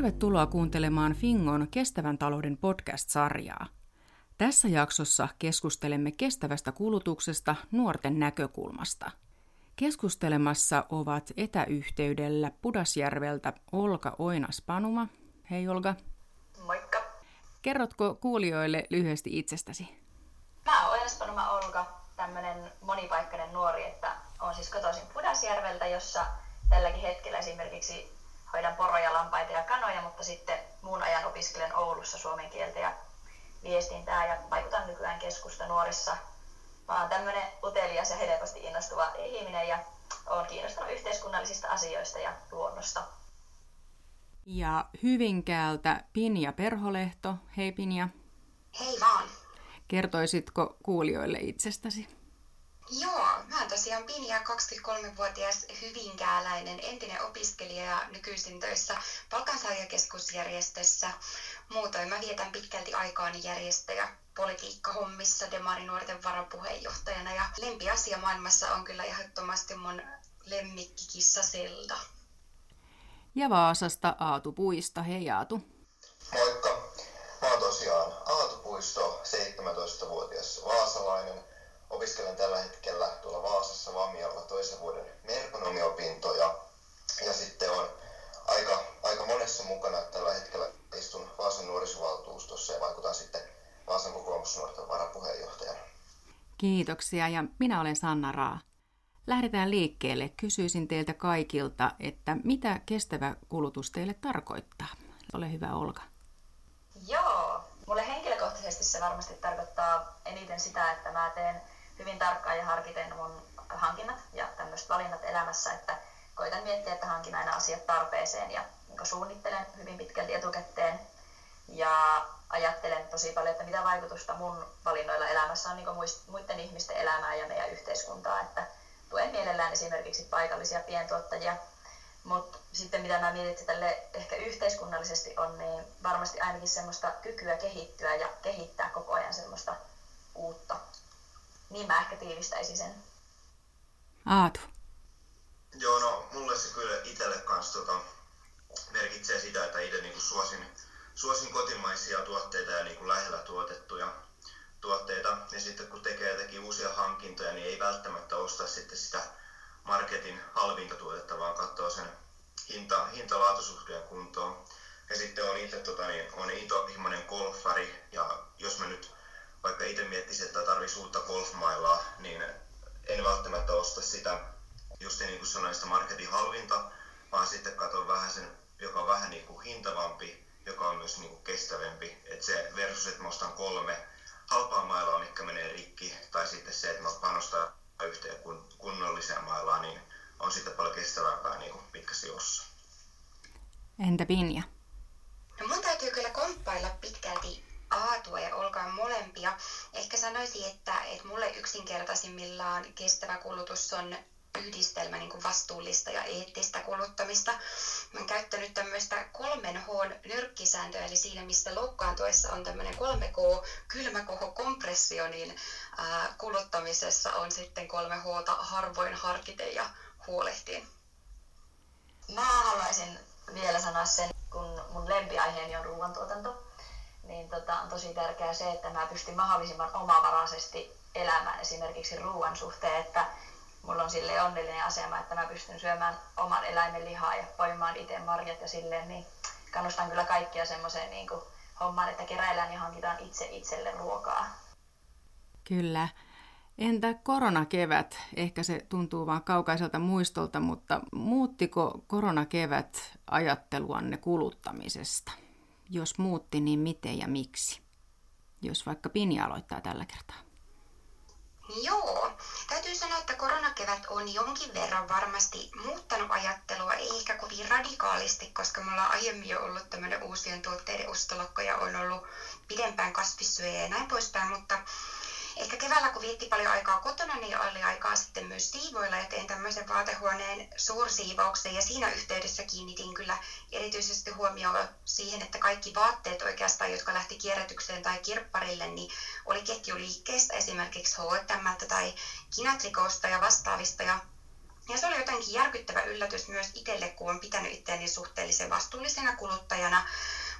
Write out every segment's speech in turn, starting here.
Tervetuloa kuuntelemaan Fingon kestävän talouden podcast-sarjaa. Tässä jaksossa keskustelemme kestävästä kulutuksesta nuorten näkökulmasta. Keskustelemassa ovat etäyhteydellä Pudasjärveltä Olka Oinas-Panuma. Hei Olga. Moikka. Kerrotko kuulijoille lyhyesti itsestäsi? Mä oon Oinas-Panuma Olga, tämmönen monipaikkainen nuori, että on siis kotoisin Pudasjärveltä, jossa tälläkin hetkellä esimerkiksi hoidan poroja, lampaita ja kanoja, mutta sitten muun ajan opiskelen Oulussa suomen kieltä ja viestintää ja vaikutan nykyään keskusta nuorissa. Mä oon tämmönen utelias ja helposti innostuva ihminen ja olen kiinnostunut yhteiskunnallisista asioista ja luonnosta. Ja Hyvinkäältä Pinja Perholehto. Hei Pinja. Hei vaan. Kertoisitko kuulijoille itsestäsi? Joo, mä oon tosiaan Pinja, 23-vuotias hyvinkääläinen entinen opiskelija ja nykyisin töissä palkansaajakeskusjärjestössä. Muutoin mä vietän pitkälti aikaani järjestö- ja politiikkahommissa nuorten varapuheenjohtajana ja lempiasia maailmassa on kyllä ehdottomasti mun lemmikkikissa Selda. Ja Vaasasta Aatu Puista. Hei Aatu. Moikka. Mä oon tosiaan Aatu Puisto, 17-vuotias vaasalainen – opiskelen tällä hetkellä tuolla Vaasassa Vamiolla toisen vuoden merkonomiopintoja ja sitten on aika, aika monessa mukana tällä hetkellä istun Vaasan nuorisovaltuustossa ja vaikutan sitten Vaasan kokoomusnuorten varapuheenjohtajana. Kiitoksia ja minä olen Sanna Raa. Lähdetään liikkeelle. Kysyisin teiltä kaikilta, että mitä kestävä kulutus teille tarkoittaa? Ole hyvä Olka. Joo, mulle henkilökohtaisesti se varmasti tarkoittaa eniten sitä, että mä teen hyvin tarkkaan ja harkiten mun hankinnat ja tämmöiset valinnat elämässä, että koitan miettiä, että hankin aina asiat tarpeeseen ja niin suunnittelen hyvin pitkälti etukäteen ja ajattelen tosi paljon, että mitä vaikutusta mun valinnoilla elämässä on niin muiden ihmisten elämää ja meidän yhteiskuntaa, että tuen mielellään esimerkiksi paikallisia pientuottajia, mutta sitten mitä mä mietin, tälle ehkä yhteiskunnallisesti on, niin varmasti ainakin semmoista kykyä kehittyä ja kehittää koko ajan semmoista uutta niin mä ehkä tiivistäisin sen. Aatu. Joo, no mulle se kyllä itselle kanssa tota, merkitsee sitä, että itse niinku suosin, suosin kotimaisia tuotteita ja niinku lähellä tuotettuja tuotteita. Ja sitten kun tekee jotenkin uusia hankintoja, niin ei välttämättä osta sitten sitä marketin halvinta tuotetta, vaan katsoo sen hinta, hinta-laatusuhteen kuntoon. Ja sitten on itse tota, niin, on intohimoinen golfari, ja jos mä nyt vaikka itse miettisin, että tarvitsisi uutta golfmailaa, niin en välttämättä osta sitä just niin kuin sanoin, sitä marketin halvinta, vaan sitten katson vähän sen, joka on vähän niin kuin hintavampi, joka on myös niin kuin kestävämpi. Että se versus, että mä ostan kolme halpaa mailaa, mikä menee rikki, tai sitten se, että mä panostan yhteen kunnolliseen mailaan, niin on sitten paljon kestävämpää niin kuin pitkässä juossa. Entä Pinja? No mun täytyy kyllä komppailla pitkälti Aatua ja olkaa molempia. Ehkä sanoisin, että, että mulle yksinkertaisimmillaan kestävä kulutus on yhdistelmä niin kuin vastuullista ja eettistä kuluttamista. Mä oon käyttänyt tämmöistä kolmen H nyrkkisääntöä, eli siinä missä loukkaantuessa on tämmöinen 3K kylmäkoho kompressio, niin ää, kuluttamisessa on sitten 3 H harvoin harkiten ja huolehtien. Mä haluaisin vielä sanoa sen, kun mun lempiaiheeni on ruoantuotanto niin tota, on tosi tärkeää se, että mä pystyn mahdollisimman omavaraisesti elämään esimerkiksi ruoan suhteen, että mulla on sille onnellinen asema, että mä pystyn syömään oman eläimen lihaa ja poimaan itse marjat ja silleen, niin kannustan kyllä kaikkia semmoiseen niin hommaan, että keräillään ja hankitaan itse itselle ruokaa. Kyllä. Entä koronakevät? Ehkä se tuntuu vaan kaukaiselta muistolta, mutta muuttiko koronakevät ajatteluanne kuluttamisesta? Jos muutti, niin miten ja miksi? Jos vaikka Pini aloittaa tällä kertaa. Joo, täytyy sanoa, että koronakevät on jonkin verran varmasti muuttanut ajattelua, ei ehkä kovin radikaalisti, koska me ollaan aiemmin jo ollut tämmöinen uusien tuotteiden ostolokko ja on ollut pidempään kasvissyöjä ja näin poispäin, mutta ehkä keväällä, kun vietti paljon aikaa kotona, niin oli aikaa sitten myös siivoilla ja tein tämmöisen vaatehuoneen suursiivauksen. Ja siinä yhteydessä kiinnitin kyllä erityisesti huomioon siihen, että kaikki vaatteet oikeastaan, jotka lähti kierrätykseen tai kirpparille, niin oli ketjuliikkeestä esimerkiksi H&M tai Kinatrikosta ja vastaavista. Ja Ja se oli jotenkin järkyttävä yllätys myös itselle, kun on pitänyt itseäni suhteellisen vastuullisena kuluttajana,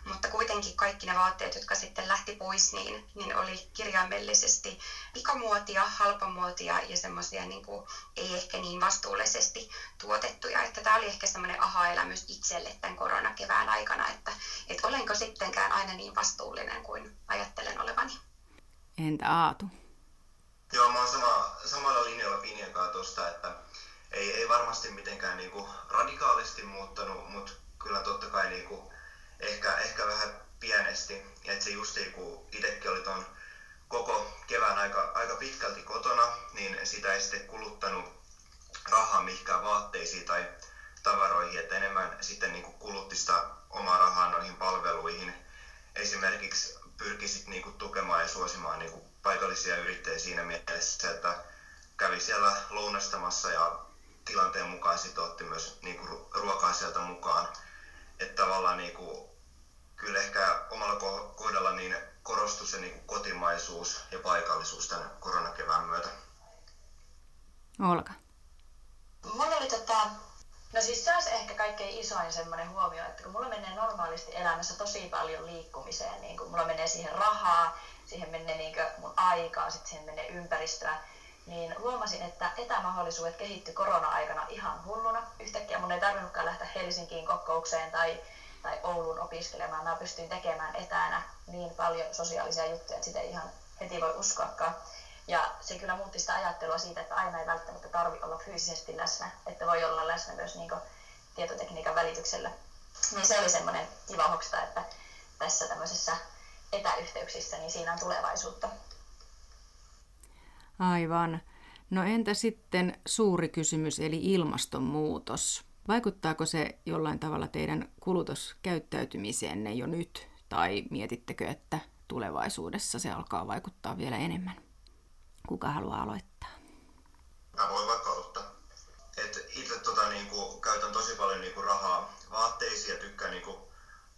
mutta kuitenkin kaikki ne vaatteet, jotka sitten lähti pois, niin, niin oli kirjaimellisesti pikamuotia, halpamuotia ja semmoisia niin kuin, ei ehkä niin vastuullisesti tuotettuja. Että tämä oli ehkä semmoinen aha-elämys itselle tämän koronakevään aikana, että, että olenko sittenkään aina niin vastuullinen kuin ajattelen olevani. Entä Aatu? Joo, mä oon sama, samalla linjalla Pinjan kanssa tosta, että ei, ei varmasti mitenkään niinku radikaalisti muuttanut, mutta kyllä totta kai niinku ehkä, ehkä vähän pienesti. Että se justiin kun itsekin oli ton koko kevään aika, aika pitkälti kotona, niin sitä ei sitten kuluttanut rahaa mihinkään vaatteisiin tai tavaroihin, että enemmän sitten niin kulutti sitä omaa rahaa noihin palveluihin. Esimerkiksi pyrkisit niin kuin tukemaan ja suosimaan niin paikallisia yrittäjiä siinä mielessä, että kävi siellä lounastamassa ja tilanteen mukaan sitten otti myös niin ruokaa sieltä mukaan. Että tavallaan niin kuin, kyllä ehkä omalla kohdalla niin korostui se niin kuin kotimaisuus ja paikallisuus tämän koronakevään myötä. Olka. Mulla oli tota, no siis se olisi ehkä kaikkein isoin semmoinen huomio, että kun mulla menee normaalisti elämässä tosi paljon liikkumiseen, niin kun mulla menee siihen rahaa, siihen menee niin mun aikaa, sitten siihen menee ympäristöä, niin huomasin, että etämahdollisuudet kehittyi korona-aikana ihan hulluna. Yhtäkkiä mun ei tarvinnutkaan lähteä Helsinkiin kokoukseen tai, tai Ouluun opiskelemaan. Mä pystyin tekemään etänä niin paljon sosiaalisia juttuja, että sitä ei ihan heti voi uskoakaan. Ja se kyllä muutti sitä ajattelua siitä, että aina ei välttämättä tarvi olla fyysisesti läsnä, että voi olla läsnä myös niin tietotekniikan välityksellä. Niin se oli semmoinen kiva hoksata, että tässä tämmöisessä etäyhteyksissä, niin siinä on tulevaisuutta. Aivan. No entä sitten suuri kysymys, eli ilmastonmuutos? Vaikuttaako se jollain tavalla teidän kulutuskäyttäytymiseenne jo nyt, tai mietittekö, että tulevaisuudessa se alkaa vaikuttaa vielä enemmän? Kuka haluaa aloittaa? Mä voin vaikka aloittaa. Et itse tota, niinku, käytän tosi paljon niinku, rahaa vaatteisiin ja tykkään niinku,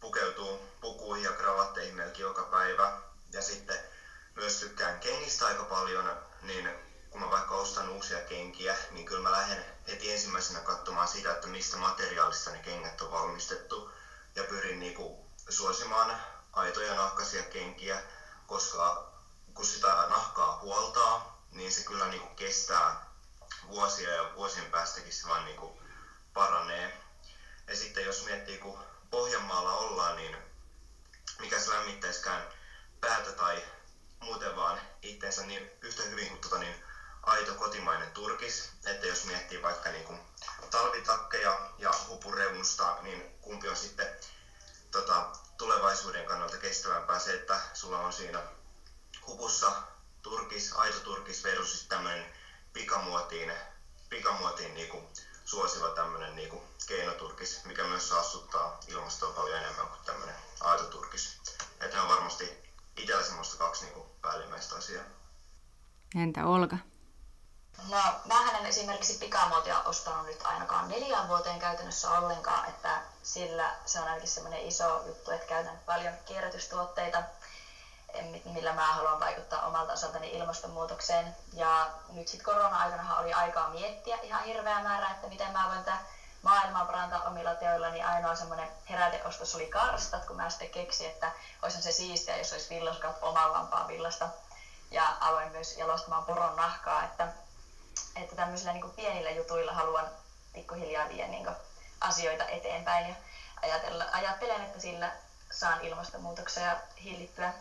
pukeutua pukuihin ja kravatteihin melkein joka päivä. Ja sitten myös tykkään kengistä aika paljon, niin kun mä vaikka ostan uusia kenkiä, niin kyllä mä lähden heti ensimmäisenä katsomaan sitä, että mistä materiaalista ne kengät on valmistettu. Ja pyrin niinku suosimaan aitoja nahkaisia kenkiä, koska kun sitä nahkaa huoltaa, niin se kyllä niinku kestää vuosia ja vuosien päästäkin se vaan niinku paranee. Ja sitten jos miettii, kun Pohjanmaalla ollaan, niin mikä se lämmittäiskään päätä tai muuten vaan itteensä niin yhtä hyvin kuin tota, niin aito kotimainen turkis. Että jos miettii vaikka niin kuin talvitakkeja ja hupureunusta, niin kumpi on sitten tota, tulevaisuuden kannalta kestävämpää se, että sulla on siinä hupussa turkis, aito turkis versus tämmöinen pikamuotiin, pikamuotiin niin kuin suosiva tämmöinen niin kuin keinoturkis, mikä myös saastuttaa ilmastoa paljon enemmän kuin tämmöinen aitoturkis. Että ne on varmasti itsellä semmoista kaksi niin kuin päällimmäistä asiaa. Entä Olga? No, mä en esimerkiksi pikamuotia ostanut nyt ainakaan neljään vuoteen käytännössä ollenkaan, että sillä se on ainakin semmoinen iso juttu, että käytän paljon kierrätystuotteita, millä mä haluan vaikuttaa omalta osaltani ilmastonmuutokseen. Ja nyt sitten korona-aikana oli aikaa miettiä ihan hirveä määrä, että miten mä voin tätä maailmaa parantaa omilla teoilla, niin ainoa semmoinen heräteostos oli karstat, kun mä sitten keksin, että olisi se siistiä, jos olisi villaskat oman lampaan villasta. Ja aloin myös jalostamaan poron nahkaa, että, että tämmöisillä niin pienillä jutuilla haluan pikkuhiljaa viedä niin asioita eteenpäin ja ajatella, ajattelen, että sillä saan ilmastonmuutoksia hillittyä.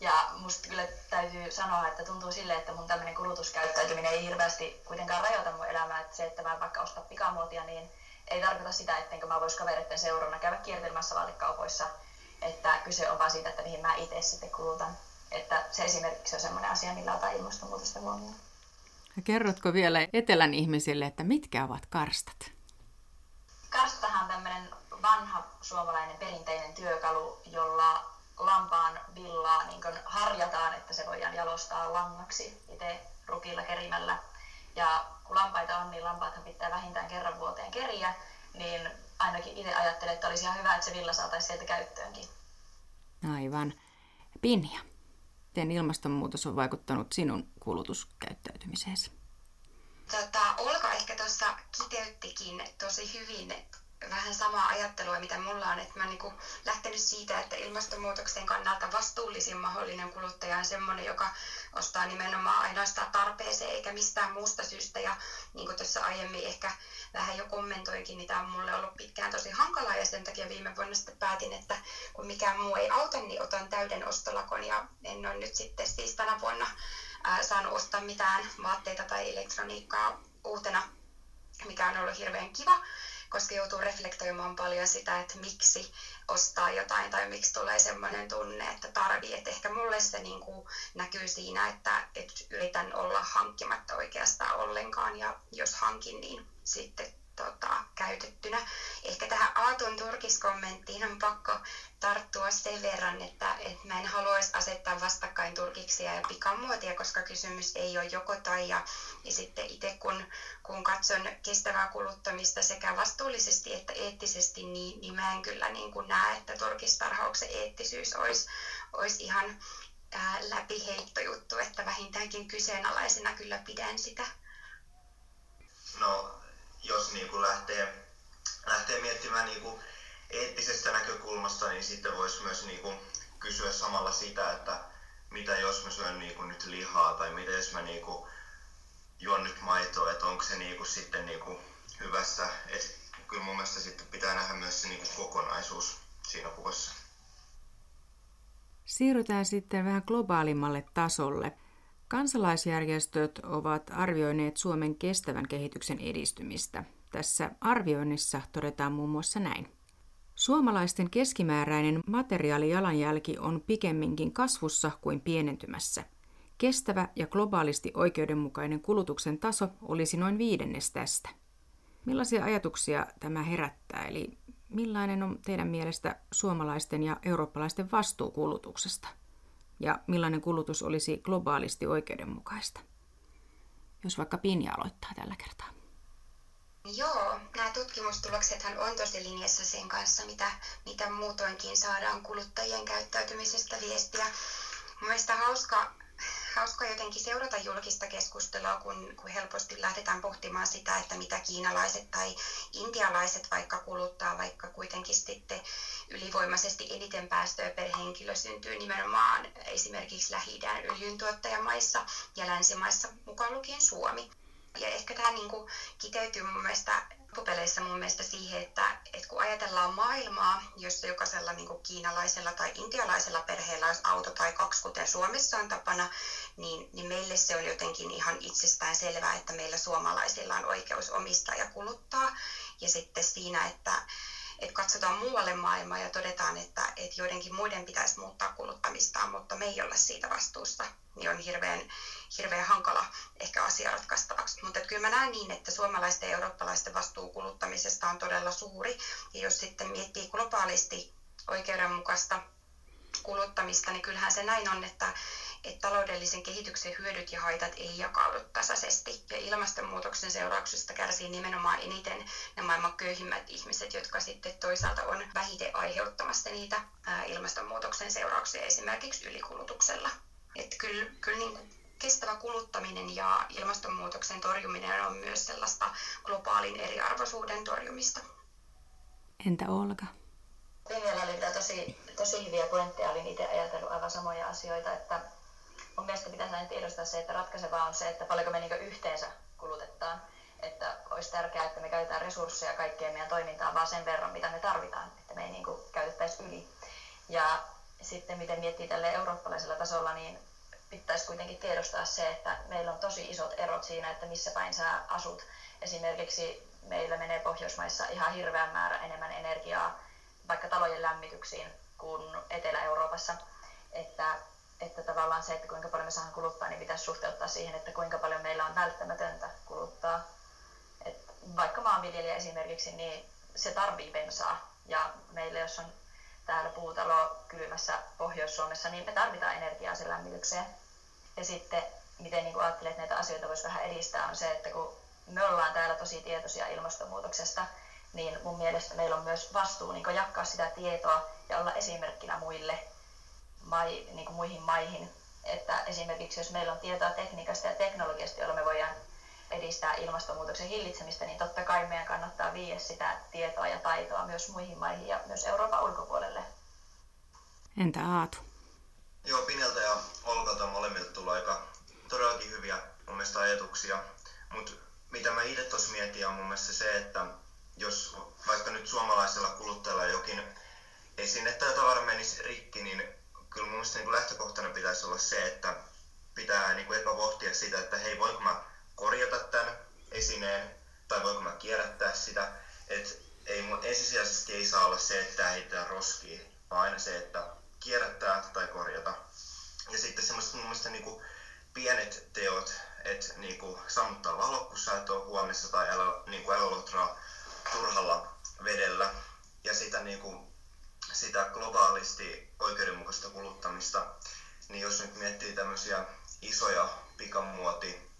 Ja musta kyllä täytyy sanoa, että tuntuu sille, että mun tämmöinen kulutuskäyttäytyminen ei hirveästi kuitenkaan rajoita mun elämää. Että se, että mä vaikka ostaa pikamuotia, niin ei tarkoita sitä, ettenkö mä vois kavereiden seurana käydä kiertelemässä vaalikaupoissa. Että kyse on vaan siitä, että mihin mä itse sitten kulutan. Että se esimerkiksi on semmoinen asia, millä otan ilmastonmuutosta huomioon. Kerrotko vielä etelän ihmisille, että mitkä ovat karstat? Karstahan on tämmöinen vanha suomalainen perinteinen työkalu, jolla lampaan villaa niin harjataan, että se voidaan jalostaa langaksi itse rukilla kerimällä. Ja kun lampaita on, niin lampaathan pitää vähintään kerran vuoteen keriä, niin ainakin itse ajattelen, että olisi ihan hyvä, että se villa saataisiin sieltä käyttöönkin. Aivan. Pinja, miten ilmastonmuutos on vaikuttanut sinun kulutuskäyttäytymiseesi? Tota, Olka ehkä tuossa kiteyttikin tosi hyvin vähän samaa ajattelua, mitä mulla on, että mä oon niin lähtenyt siitä, että ilmastonmuutoksen kannalta vastuullisin mahdollinen kuluttaja on semmoinen, joka ostaa nimenomaan ainoastaan tarpeeseen eikä mistään muusta syystä. Ja niin kuin tuossa aiemmin ehkä vähän jo kommentoinkin, niin tämä on mulle ollut pitkään tosi hankalaa ja sen takia viime vuonna sitten päätin, että kun mikään muu ei auta, niin otan täyden ostolakon ja en ole nyt sitten siis tänä vuonna ää, saanut ostaa mitään vaatteita tai elektroniikkaa uutena, mikä on ollut hirveän kiva koska joutuu reflektoimaan paljon sitä, että miksi ostaa jotain tai miksi tulee semmoinen tunne, että tarvii. Että ehkä mulle se niin kuin näkyy siinä, että, että yritän olla hankkimatta oikeastaan ollenkaan ja jos hankin, niin sitten tota, käytettynä. Ehkä tähän Aatun turkiskommenttiin on pakko tarttua sen verran, että, että mä en haluaisi asettaa vastakkain turkiksia ja pikamuotia, koska kysymys ei ole joko tai. Ja, ja sitten itse kun, kun katson kestävää kuluttamista sekä vastuullisesti että eettisesti, niin, niin mä en kyllä niin kuin näe, että turkistarhauksen eettisyys olisi, olisi ihan ää, läpiheittojuttu, että vähintäänkin kyseenalaisena kyllä pidän sitä. No jos niin kuin lähtee, lähtee miettimään niin kuin eettisestä näkökulmasta, niin sitten voisi myös niin kuin kysyä samalla sitä, että mitä jos mä syön niin kuin nyt lihaa tai mitä jos mä niin kuin juon nyt maitoa, että onko se niin kuin sitten niin kuin hyvässä. Et kyllä mun mielestä sitten pitää nähdä myös se niin kuin kokonaisuus siinä kuvassa. Siirrytään sitten vähän globaalimmalle tasolle – Kansalaisjärjestöt ovat arvioineet Suomen kestävän kehityksen edistymistä. Tässä arvioinnissa todetaan muun muassa näin. Suomalaisten keskimääräinen materiaalijalanjälki on pikemminkin kasvussa kuin pienentymässä. Kestävä ja globaalisti oikeudenmukainen kulutuksen taso olisi noin viidennes tästä. Millaisia ajatuksia tämä herättää, eli millainen on teidän mielestä suomalaisten ja eurooppalaisten vastuu kulutuksesta? Ja millainen kulutus olisi globaalisti oikeudenmukaista. Jos vaikka Pinja aloittaa tällä kertaa. Joo, nämä tutkimustuloksethan on tosi linjassa sen kanssa, mitä, mitä muutoinkin saadaan kuluttajien käyttäytymisestä viestiä. Mielestäni hauska hauska jotenkin seurata julkista keskustelua, kun, kun helposti lähdetään pohtimaan sitä, että mitä kiinalaiset tai intialaiset vaikka kuluttaa, vaikka kuitenkin sitten ylivoimaisesti eniten päästöjä per henkilö syntyy nimenomaan esimerkiksi Lähi-idän öljyntuottajamaissa ja länsimaissa mukaan lukien Suomi. Ja ehkä tämä niin kuin kiteytyy mun mielestä loppupeleissä mun mielestä siihen, että, että kun ajatellaan maailmaa, jossa jokaisella niin kuin kiinalaisella tai intialaisella perheellä olisi auto tai kaksi, kuten Suomessa on tapana, niin, niin meille se on jotenkin ihan itsestään selvää, että meillä suomalaisilla on oikeus omistaa ja kuluttaa. Ja sitten siinä, että, että katsotaan muualle maailmaa ja todetaan, että, että joidenkin muiden pitäisi muuttaa kuluttamistaan, mutta me ei olla siitä vastuussa, niin on hirveän, hirveän hankala ehkä asia ratkaistavaksi. Mutta kyllä mä näen niin, että suomalaisten ja eurooppalaisten vastuu kuluttamisesta on todella suuri. Ja jos sitten miettii globaalisti oikeudenmukaista kuluttamista, niin kyllähän se näin on, että, että taloudellisen kehityksen hyödyt ja haitat ei jakaudu tasaisesti. Ja ilmastonmuutoksen seurauksista kärsii nimenomaan eniten ne maailman köyhimmät ihmiset, jotka sitten toisaalta on vähiten aiheuttamassa niitä ilmastonmuutoksen seurauksia esimerkiksi ylikulutuksella. Että kyllä, kyllä niin kestävä kuluttaminen ja ilmastonmuutoksen torjuminen on myös sellaista globaalin eriarvoisuuden torjumista. Entä Olga? Vivialla oli tosi, tosi hyviä pointteja. Olin itse ajatellut aivan samoja asioita, että mun mielestä pitäisi näin tiedostaa se, että ratkaisevaa on se, että paljonko me niin yhteensä kulutetaan. Että olisi tärkeää, että me käytetään resursseja kaikkeen meidän toimintaan vaan sen verran, mitä me tarvitaan, että me ei niin käytettäisi yli. Ja sitten miten miettii tälle eurooppalaisella tasolla, niin pitäisi kuitenkin tiedostaa se, että meillä on tosi isot erot siinä, että missä päin sä asut. Esimerkiksi meillä menee Pohjoismaissa ihan hirveän määrä enemmän energiaa vaikka talojen lämmityksiin kuin Etelä-Euroopassa. Että, että tavallaan se, että kuinka paljon me saadaan kuluttaa, niin pitäisi suhteuttaa siihen, että kuinka paljon meillä on välttämätöntä kuluttaa. Et vaikka maanviljelijä esimerkiksi, niin se tarvii bensaa. Ja meillä, jos on täällä puutalo kylmässä Pohjois-Suomessa, niin me tarvitaan energiaa sen lämmitykseen. Ja sitten, miten niin ajattelet, että näitä asioita voisi vähän edistää, on se, että kun me ollaan täällä tosi tietoisia ilmastonmuutoksesta, niin mun mielestä meillä on myös vastuu niin jakaa sitä tietoa ja olla esimerkkinä muille mai, niin muihin maihin. Että esimerkiksi jos meillä on tietoa tekniikasta ja teknologiasta, jolla me voidaan edistää ilmastonmuutoksen hillitsemistä, niin totta kai meidän kannattaa viedä sitä tietoa ja taitoa myös muihin maihin ja myös Euroopan ulkopuolelle. Entä Aatu? Joo, Pineltä ja Olkalta molemmilta tulee aika todellakin hyviä mun mielestä ajatuksia, mutta mitä mä itse tuossa mietin on mun mielestä se, että jos vaikka nyt suomalaisella kuluttajalla jokin esine tai tavara menisi rikki, niin kyllä mun mielestä niin lähtökohtana pitäisi olla se, että pitää niin kuin epäpohtia sitä, että hei, voinko mä korjata tämän esineen tai voinko mä kierrättää sitä. Et ei, ensisijaisesti ei saa olla se, että heitetään roskiin, vaan aina se, että kierrättää tai korjata. Ja sitten semmoiset mun mielestä niin kuin pienet teot, että niin kuin sammuttaa valo, kun sä et ole huomessa tai älä, niin kuin älä turhalla vedellä. Ja sitä, niin kuin, sitä globaalisti oikeudenmukaista kuluttamista, niin jos nyt miettii tämmöisiä isoja pikamuoti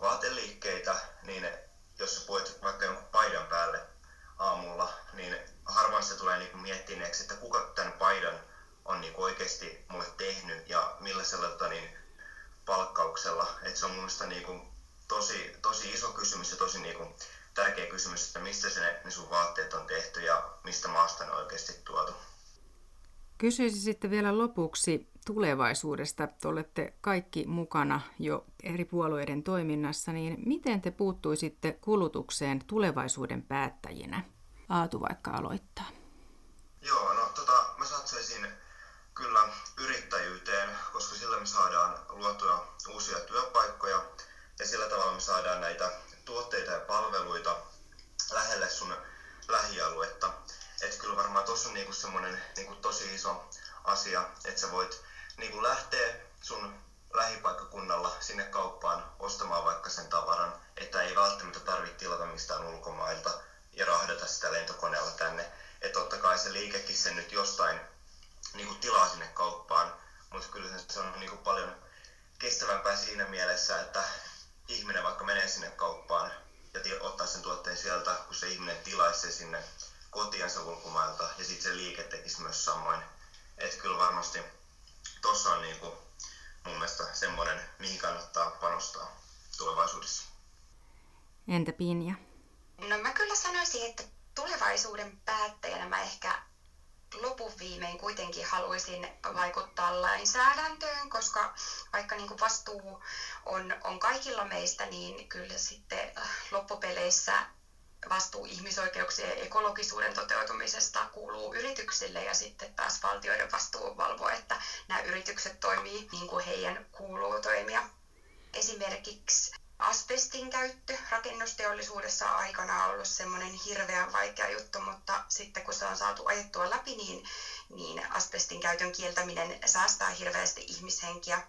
vaateliikkeitä, niin jos sä puet vaikka jonkun paidan päälle aamulla, niin harvoin se tulee niin miettineeksi, että kuka tämän paidan on niin oikeasti mulle tehnyt ja millaisella tota, niin, palkkauksella. Et se on mun mielestä niin tosi, tosi iso kysymys ja tosi niin tärkeä kysymys, että mistä se ne, ne sun vaatteet on tehty ja mistä maasta ne on oikeasti tuotu. Kysyisin sitten vielä lopuksi tulevaisuudesta. Te olette kaikki mukana jo eri puolueiden toiminnassa, niin miten te puuttuisitte kulutukseen tulevaisuuden päättäjinä? Aatu vaikka aloittaa. Joo, no tota, mä satsaisin kyllä yrittäjyyteen, koska sillä me saadaan luotua uusia työpaikkoja ja sillä tavalla me saadaan näitä tuotteita ja palveluita lähelle sun lähialuetta. Kyllä varmaan tuossa on niinku semmoinen niinku tosi iso asia, että sä voit niinku lähteä sun lähipaikkakunnalla sinne kauppaan ostamaan vaikka sen tavaran, että ei välttämättä tarvitse tilata mistään ulkomailta ja rahdata sitä lentokoneella tänne. Että totta kai se liikekin sen nyt jostain niinku tilaa sinne kauppaan, mutta kyllä se on niinku paljon kestävämpää siinä mielessä, että ihminen vaikka menee sinne kauppaan ja ottaa sen tuotteen sieltä, kun se ihminen tilaisi se sinne kotiansa ulkomailta ja sitten se liike tekisi myös samoin. Että kyllä varmasti tuossa on niinku mun mielestä semmoinen, mihin kannattaa panostaa tulevaisuudessa. Entä Pinja? No mä kyllä sanoisin, että tulevaisuuden päättäjänä mä ehkä lopun viimein kuitenkin haluaisin vaikuttaa lainsäädäntöön, koska vaikka niin kuin vastuu on, on kaikilla meistä, niin kyllä sitten äh, loppupeleissä vastuu ihmisoikeuksien ja ekologisuuden toteutumisesta kuuluu yrityksille ja sitten taas valtioiden vastuu valvoa, että nämä yritykset toimii niin kuin heidän kuuluu toimia. Esimerkiksi asbestin käyttö rakennusteollisuudessa on aikana ollut semmoinen hirveän vaikea juttu, mutta sitten kun se on saatu ajettua läpi, niin, niin asbestin käytön kieltäminen säästää hirveästi ihmishenkiä.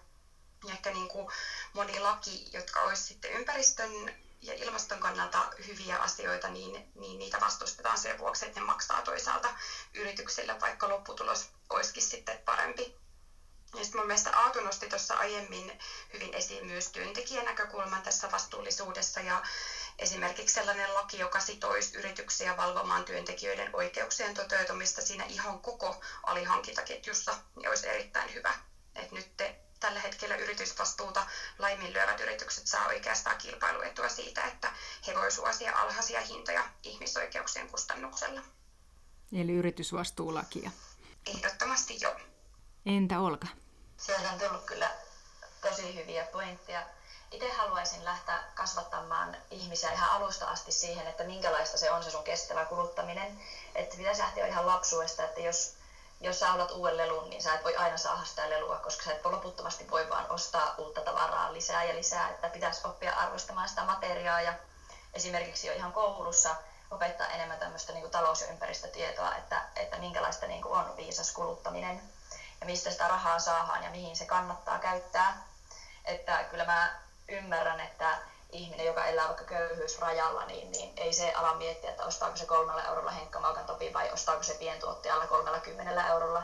Ja ehkä niin kuin moni laki, jotka olisi sitten ympäristön ja ilmaston kannalta hyviä asioita, niin, niin niitä vastustetaan sen vuoksi, että ne maksaa toisaalta yrityksille, vaikka lopputulos olisikin sitten parempi. Ja sitten mun mielestä Aatu nosti tuossa aiemmin hyvin esiin myös työntekijän näkökulman tässä vastuullisuudessa ja esimerkiksi sellainen laki, joka sitoisi yrityksiä valvomaan työntekijöiden oikeuksien toteutumista siinä ihan koko alihankintaketjussa, niin olisi erittäin hyvä. Et nyt te, tällä hetkellä yritysvastuuta laiminlyövät yritykset saa oikeastaan kilpailuetua siitä, että he voivat suosia alhaisia hintoja ihmisoikeuksien kustannuksella. Eli yritysvastuulakia. Ehdottomasti joo. Entä Olka? Sieltä on tullut kyllä tosi hyviä pointteja. Itse haluaisin lähteä kasvattamaan ihmisiä ihan alusta asti siihen, että minkälaista se on se sun kestävä kuluttaminen. Että pitäisi lähteä ihan lapsuudesta, että jos, jos sä haluat uuden lelun, niin sä et voi aina saada sitä lelua, koska sä et loputtomasti voi vaan ostaa uutta tavaraa lisää ja lisää. Että pitäisi oppia arvostamaan sitä materiaa ja esimerkiksi jo ihan koulussa opettaa enemmän tämmöistä niin kuin talous- ja ympäristötietoa, että, että minkälaista niin kuin on viisas kuluttaminen ja mistä sitä rahaa saadaan ja mihin se kannattaa käyttää. Että kyllä mä ymmärrän, että ihminen, joka elää vaikka köyhyysrajalla, niin, niin ei se ala miettiä, että ostaako se kolmella eurolla henkkamaukan topi vai ostaako se pientuottajalla 30 eurolla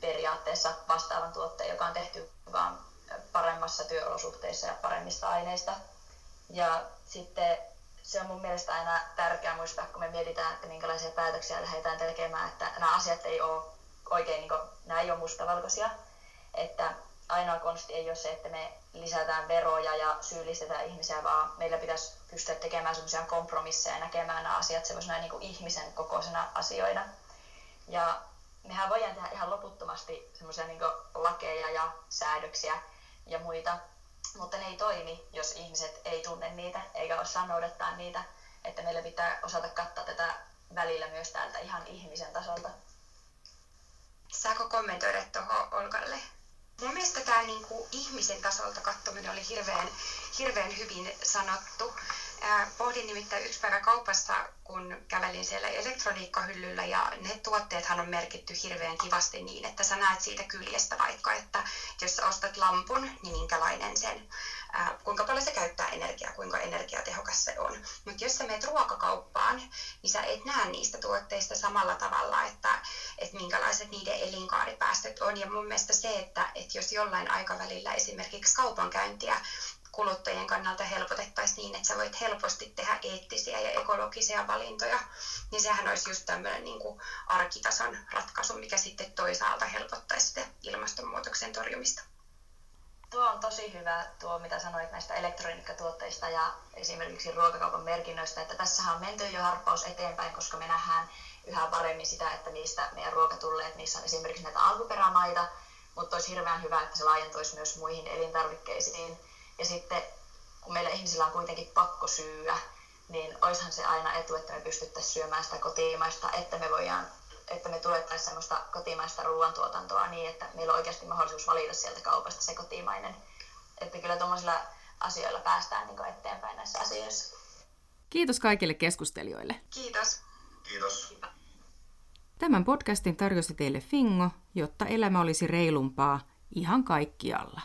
periaatteessa vastaavan tuotteen, joka on tehty vaan paremmassa työolosuhteissa ja paremmista aineista. Ja sitten se on mun mielestä aina tärkeää muistaa, kun me mietitään, että minkälaisia päätöksiä lähdetään tekemään, että nämä asiat ei ole oikein, niin kuin, nämä ei ole mustavalkoisia. Että ainoa konsti ei ole se, että me lisätään veroja ja syyllistetään ihmisiä, vaan meillä pitäisi pystyä tekemään sellaisia kompromisseja ja näkemään nämä asiat sellaisena niin kuin ihmisen kokoisena asioina. Ja mehän voidaan tehdä ihan loputtomasti semmoisia niin lakeja ja säädöksiä ja muita, mutta ne ei toimi, jos ihmiset ei tunne niitä eikä osaa noudattaa niitä. Että meillä pitää osata kattaa tätä välillä myös täältä ihan ihmisen tasolta. Saako kommentoida tuohon Olkalle? Mun mielestä tämä niinku ihmisen tasolta katsominen oli hirveän, hirveän hyvin sanottu. Pohdin nimittäin yksi päivä kaupassa, kun kävelin siellä elektroniikkahyllyllä ja ne tuotteethan on merkitty hirveän kivasti niin, että sä näet siitä kyljestä vaikka, että jos ostat lampun, niin minkälainen sen, ää, kuinka paljon se käyttää energiaa, kuinka energiatehokas se on. Mutta jos sä meet ruokakauppaan, niin sä et näe niistä tuotteista samalla tavalla, että, että minkälaiset niiden elinkaaripäästöt on. Ja mun mielestä se, että, että jos jollain aikavälillä esimerkiksi kaupankäyntiä kuluttajien kannalta helpotettaisiin niin, että sä voit helposti tehdä eettisiä ja ekologisia valintoja, niin sehän olisi just tämmöinen niin kuin arkitason ratkaisu, mikä sitten toisaalta helpottaisi sitä ilmastonmuutoksen torjumista. Tuo on tosi hyvä tuo, mitä sanoit näistä elektroniikkatuotteista ja esimerkiksi ruokakaupan merkinnöistä, että tässä on menty jo harppaus eteenpäin, koska me nähdään yhä paremmin sitä, että niistä meidän ruoka tulee, niissä on esimerkiksi näitä alkuperämaita, mutta olisi hirveän hyvä, että se laajentuisi myös muihin elintarvikkeisiin. Ja sitten kun meillä ihmisillä on kuitenkin pakko syyä, niin oishan se aina etu, että me pystyttäisiin syömään sitä kotimaista, että me voidaan että me tuettaisiin semmoista kotimaista ruoantuotantoa niin, että meillä on oikeasti mahdollisuus valita sieltä kaupasta se kotimainen. Että kyllä tuommoisilla asioilla päästään niin eteenpäin näissä asioissa. Kiitos kaikille keskustelijoille. Kiitos. Kiitos. Tämän podcastin tarjosi teille Fingo, jotta elämä olisi reilumpaa ihan kaikkialla.